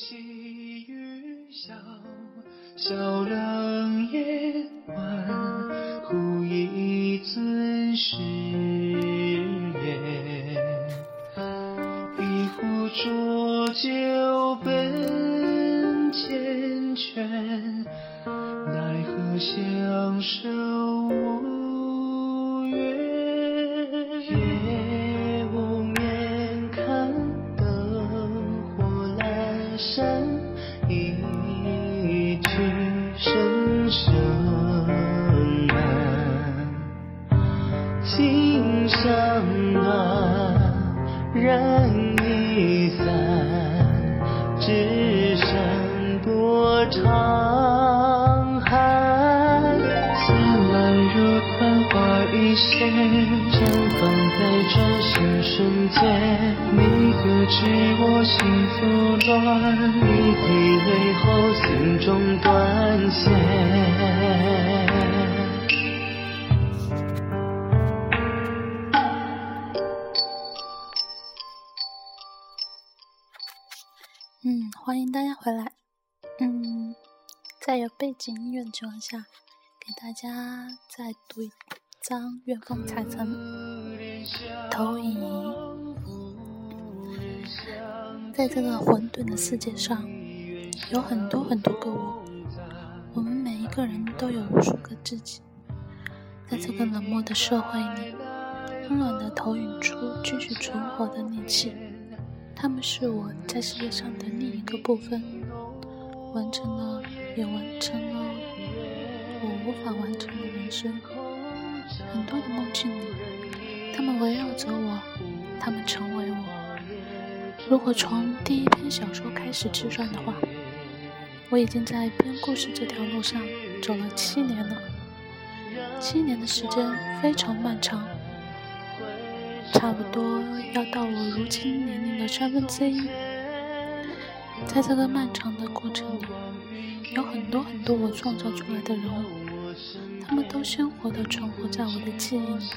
细雨小，小冷夜晚，忽一尊誓言。一壶浊酒本缱绻，奈何相守无缘。花一现，绽放在转身瞬间。你可知我心复乱？一滴泪后，心中断线。嗯，欢迎大家回来。嗯，在有背景音乐的情况下，给大家再读一张《月光彩层》投影仪。在这个混沌的世界上，有很多很多个我，我们每一个人都有无数个自己。在这个冷漠的社会里，温暖的投影出继续存活的力气。他们是我在世界上的另一个部分，完成了，也完成了我无法完成的人生。很多的梦境里，他们围绕着我，他们成为我。如果从第一篇小说开始计算的话，我已经在编故事这条路上走了七年了。七年的时间非常漫长。差不多要到我如今年龄的三分之一。在这个漫长的过程里，有很多很多我创造出来的人物，他们都鲜活地存活在我的记忆里。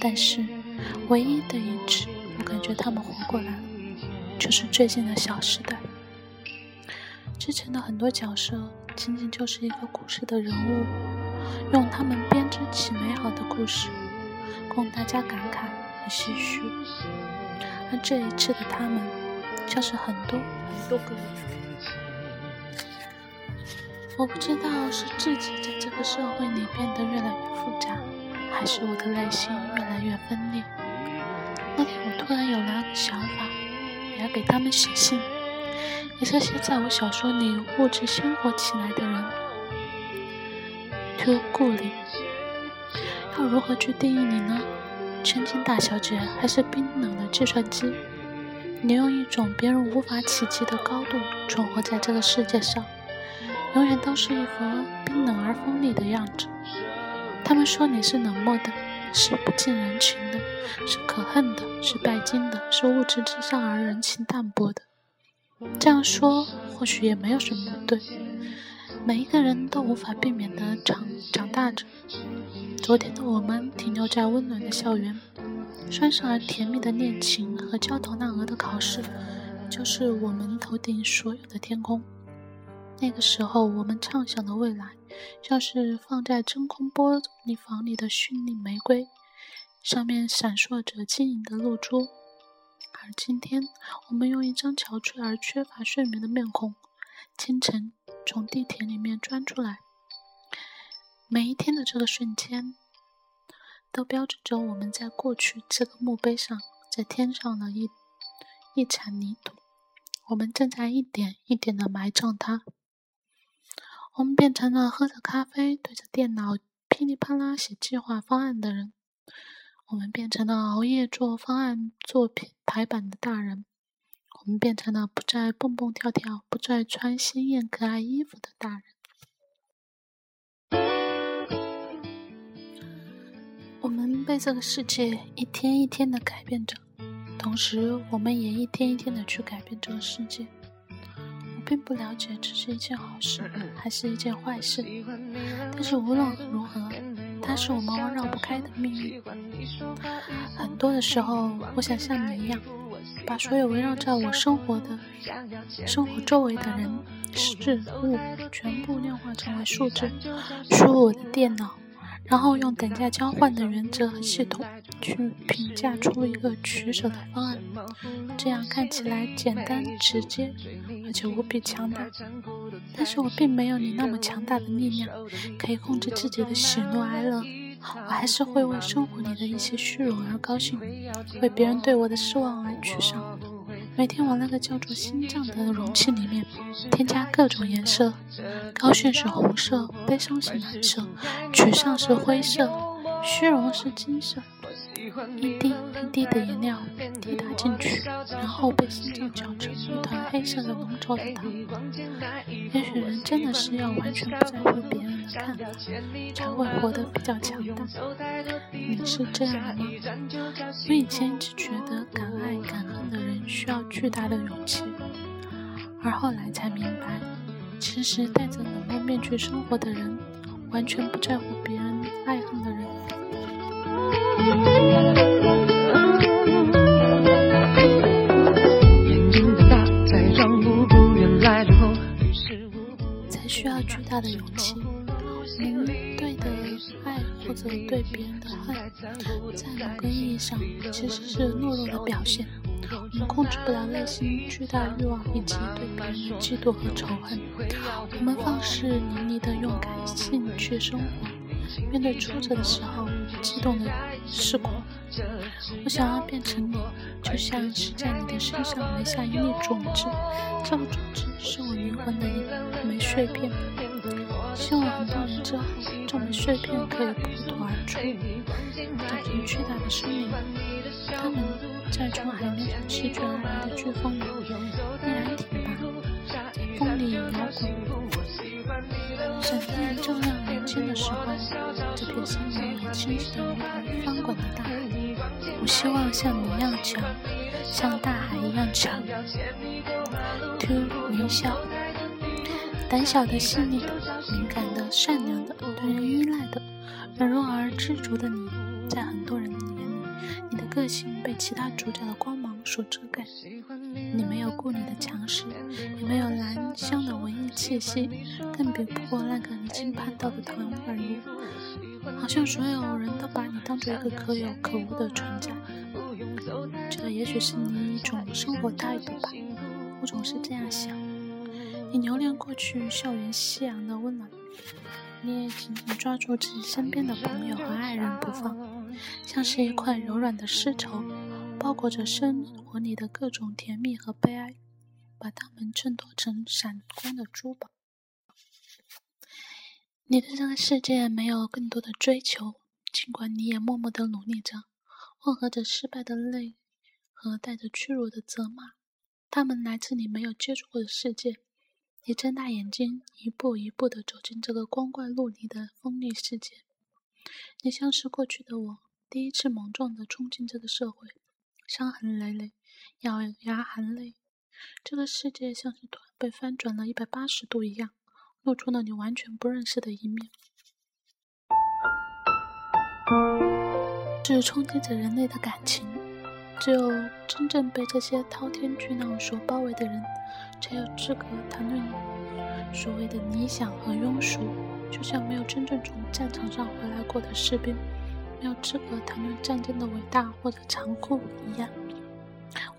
但是，唯一的一次我感觉他们活过来了，就是最近的《小时代》。之前的很多角色仅仅就是一个故事的人物，用他们编织起美好的故事，供大家感慨。和唏嘘，而这一次的他们，就是很多很多个人我不知道是自己在这个社会里变得越来越复杂，还是我的内心越来越分裂。那天我突然有了想法，我要给他们写信，给这些在我小说里物质鲜活起来的人。To 顾里，要如何去定义你呢？千金大小姐，还是冰冷的计算机？你用一种别人无法企及的高度存活在这个世界上，永远都是一副冰冷而锋利的样子。他们说你是冷漠的，是不近人情的，是可恨的，是拜金的，是物质至上而人情淡薄的。这样说或许也没有什么不对。每一个人都无法避免的长长大着。昨天的我们停留在温暖的校园，酸涩而甜蜜的恋情和焦头烂额的考试，就是我们头顶所有的天空。那个时候，我们畅想的未来，像是放在真空玻璃房里的绚丽玫瑰，上面闪烁着晶莹的露珠。而今天，我们用一张憔悴而缺乏睡眠的面孔，清晨。从地铁里面钻出来，每一天的这个瞬间，都标志着我们在过去这个墓碑上，在添上了一一铲泥土。我们正在一点一点的埋葬它。我们变成了喝着咖啡、对着电脑噼里啪啦写计划方案的人。我们变成了熬夜做方案、做品排版的大人。我们变成了不再蹦蹦跳跳、不再穿鲜艳可爱衣服的大人。我们被这个世界一天一天的改变着，同时我们也一天一天的去改变这个世界。我并不了解这是一件好事还是一件坏事，但是无论如何，它是我们绕不开的命运。很多的时候，我想像你一样。把所有围绕在我生活的、生活周围的人事物全部量化成为数字，输入我的电脑。然后用等价交换的原则和系统去评价出一个取舍的方案，这样看起来简单直接，而且无比强大。但是我并没有你那么强大的力量，可以控制自己的喜怒哀乐。我还是会为生活里的一些虚荣而高兴，为别人对我的失望而沮丧。每天往那个叫做心脏的容器里面添加各种颜色，高兴是红色，悲伤是蓝色，沮丧是灰色，虚荣是金色。一滴一滴的颜料滴答进去，然后被心脏搅成一团黑色的浓稠的糖。也许人真的是要完全不在乎别人的看法，才会活得比较强大。你是这样的吗？我以前一直觉得敢爱敢恨的人需要巨大的勇气，而后来才明白，其实戴着冷漠面具生活的人，完全不在乎别人爱恨的人。才需要巨大的勇气。我们对的爱或者对别人的恨，在某个意义上其实是懦弱的表现。我们控制不了内心巨大欲望以及对别人的嫉妒和仇恨。我们放肆淋漓的用感性去生活。面对挫折的时候，激动的失控。我想要变成你，就像是在你的身上埋下一粒种子。这个种子是我灵魂的一枚碎片。希望很多年之后，这枚碎片可以破土而出，长成巨大的生命。它们在从海面上席卷而来的飓风里依然挺拔，风里摇滚。闪电照亮眼睛的时候，这片森林也清晰的如同翻滚的大海。我希望像你一样强，像大海一样强。Q 微笑，胆小的、细腻的、敏感的、善良的、对人依赖的、软弱而知足的你，在很多人的眼里，你的个性被其他主角的光芒所遮盖。你没有顾里的强势，也没有兰香的文艺气息，更比不过那个离经叛道的唐宛如。好像所有人都把你当做一个可有可无的存在。这也许是你一种生活态度吧。我总是这样想。你留恋过去校园夕阳的温暖，你也紧紧抓住自己身边的朋友和爱人不放，像是一块柔软的丝绸。包裹着生活里的各种甜蜜和悲哀，把它们衬托成闪光的珠宝。你对这个世界没有更多的追求，尽管你也默默的努力着，混合着失败的泪和带着屈辱的责骂。他们来自你没有接触过的世界。你睁大眼睛，一步一步的走进这个光怪陆离的锋利世界。你像是过去的我，第一次莽撞的冲进这个社会。伤痕累累，咬牙含泪。这个世界像是突然被翻转了一百八十度一样，露出了你完全不认识的一面。是冲击着人类的感情。只有真正被这些滔天巨浪所包围的人，才有资格谈论所谓的理想和庸俗。就像没有真正从战场上回来过的士兵。没有资格谈论战争的伟大或者残酷一样，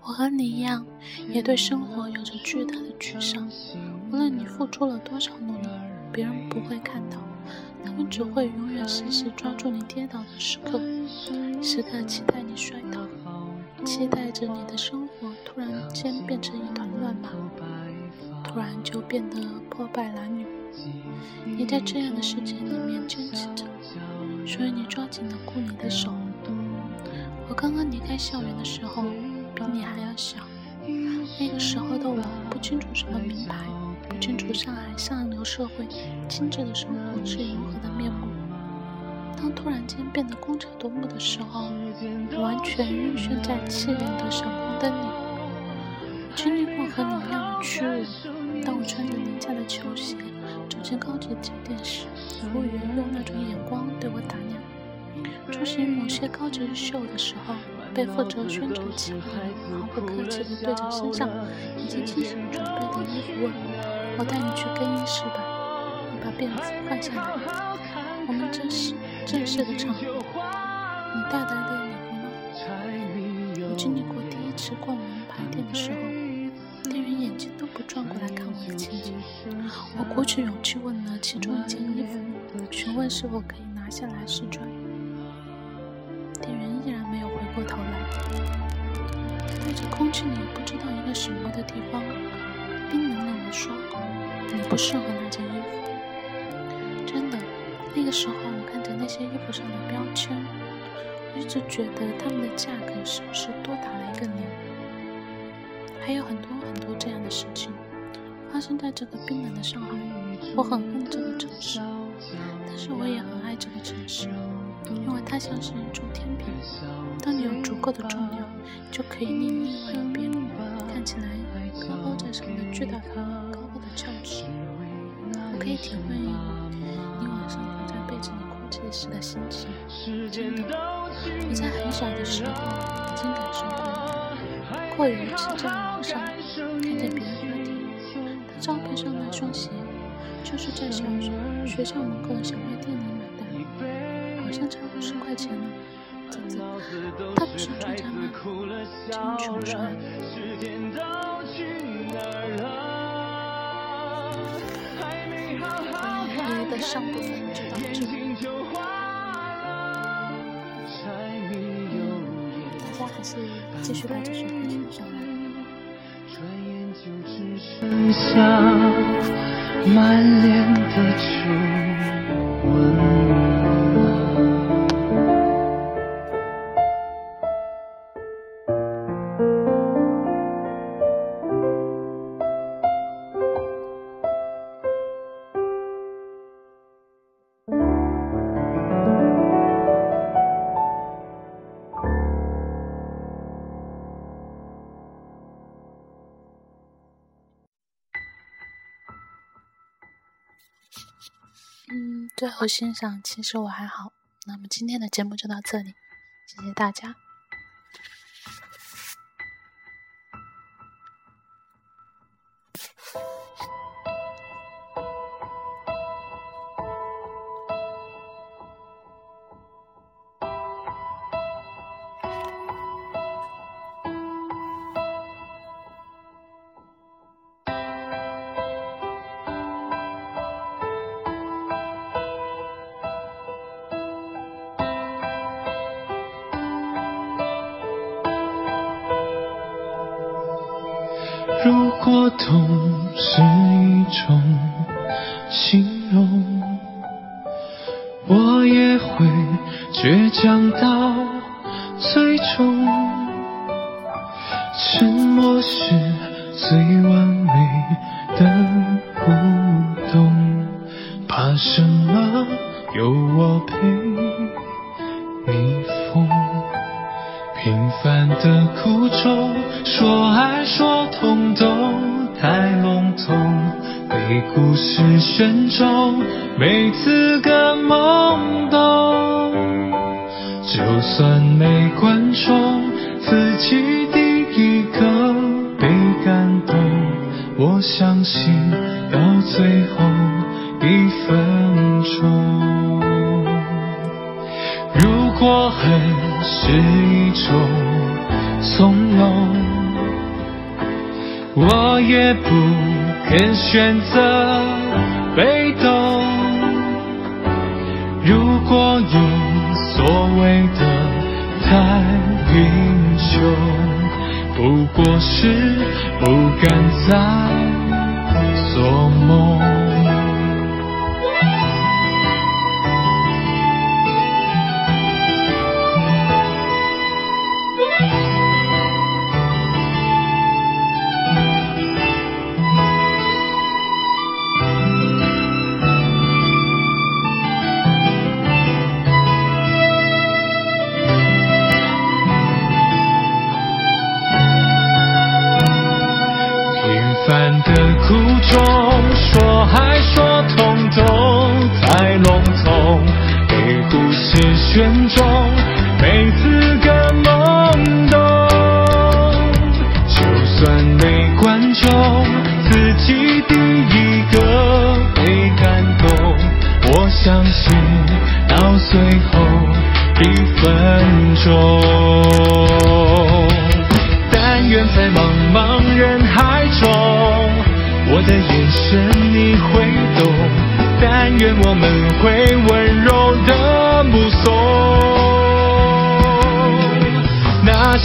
我和你一样，也对生活有着巨大的沮丧。无论你付出了多少努力，别人不会看到，他们只会永远死死抓住你跌倒的时刻，时刻期待你摔倒，期待着你的生活突然间变成一团乱麻，突然就变得破败男女。你在这样的世界里面坚持着。所以你抓紧了顾里的手。我刚刚离开校园的时候，比你还要小。那个时候的我，不清楚什么名牌，不清楚上海上流社会精致的生活是如何的面目。当突然间变得光彩夺目的时候，我完全晕眩在刺眼的闪光灯里。经历过和你一样的屈辱。当我穿着廉价的球鞋。走进高级酒店时，服务员用那种眼光对我打量；出席某些高级秀的时候，被负责宣传企划毫不客气地对着身上已经精心准备的衣服问：“我带你去更衣室吧，你把便服换下来。我们这是正式的场合，你大大的礼服呢？”我经历过第一次逛名牌店的时候，店员眼睛都不转过来看我的情景。我鼓起勇气问了其中一件衣服，询问是否可以拿下来试穿。店员依然没有回过头来，对着空气里不知道一个什么的地方，冰冷冷地说：“你不适合那件衣服。”真的，那个时候我看着那些衣服上的标签，我一直觉得他们的价格是不是多打了一个零？还有很多很多这样的事情发生在这个冰冷的上海。我很恨这个城市，但是我也很爱这个城市。因为它像是一株天平，当你有足够的重量，就可以令另外一边看起来高高在上的巨大的高高的翘齿。我可以体会你晚上伏在被子里哭泣时的心情。真的，我在很小的时候已经感受过。过有一次在网上看见别人，照片上那双鞋就是在小学校门口的小卖店里买。的，好像差五十块钱呢，怎么？他不是住家吗？真穷酸。回忆的上部分就到这里，大家还是继续把这首歌听上来。剩下满脸的皱纹。嗯，最后欣赏，其实我还好。那么今天的节目就到这里，谢谢大家。如果痛是一种形容，我也会倔强到最终。沉默是最完美的互动，怕什么？有我陪故事选中，没资格懵懂。就算没观众，自己第一个被感动，我相信到最后一分钟。如果恨。是一种从容，我也不肯选择被动。如果有所谓的太英雄，不过是不敢再旋转，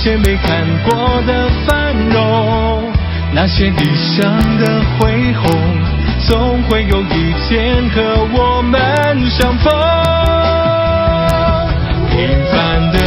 些没看过的繁荣，那些理想的恢宏，总会有一天和我们相逢。平凡的。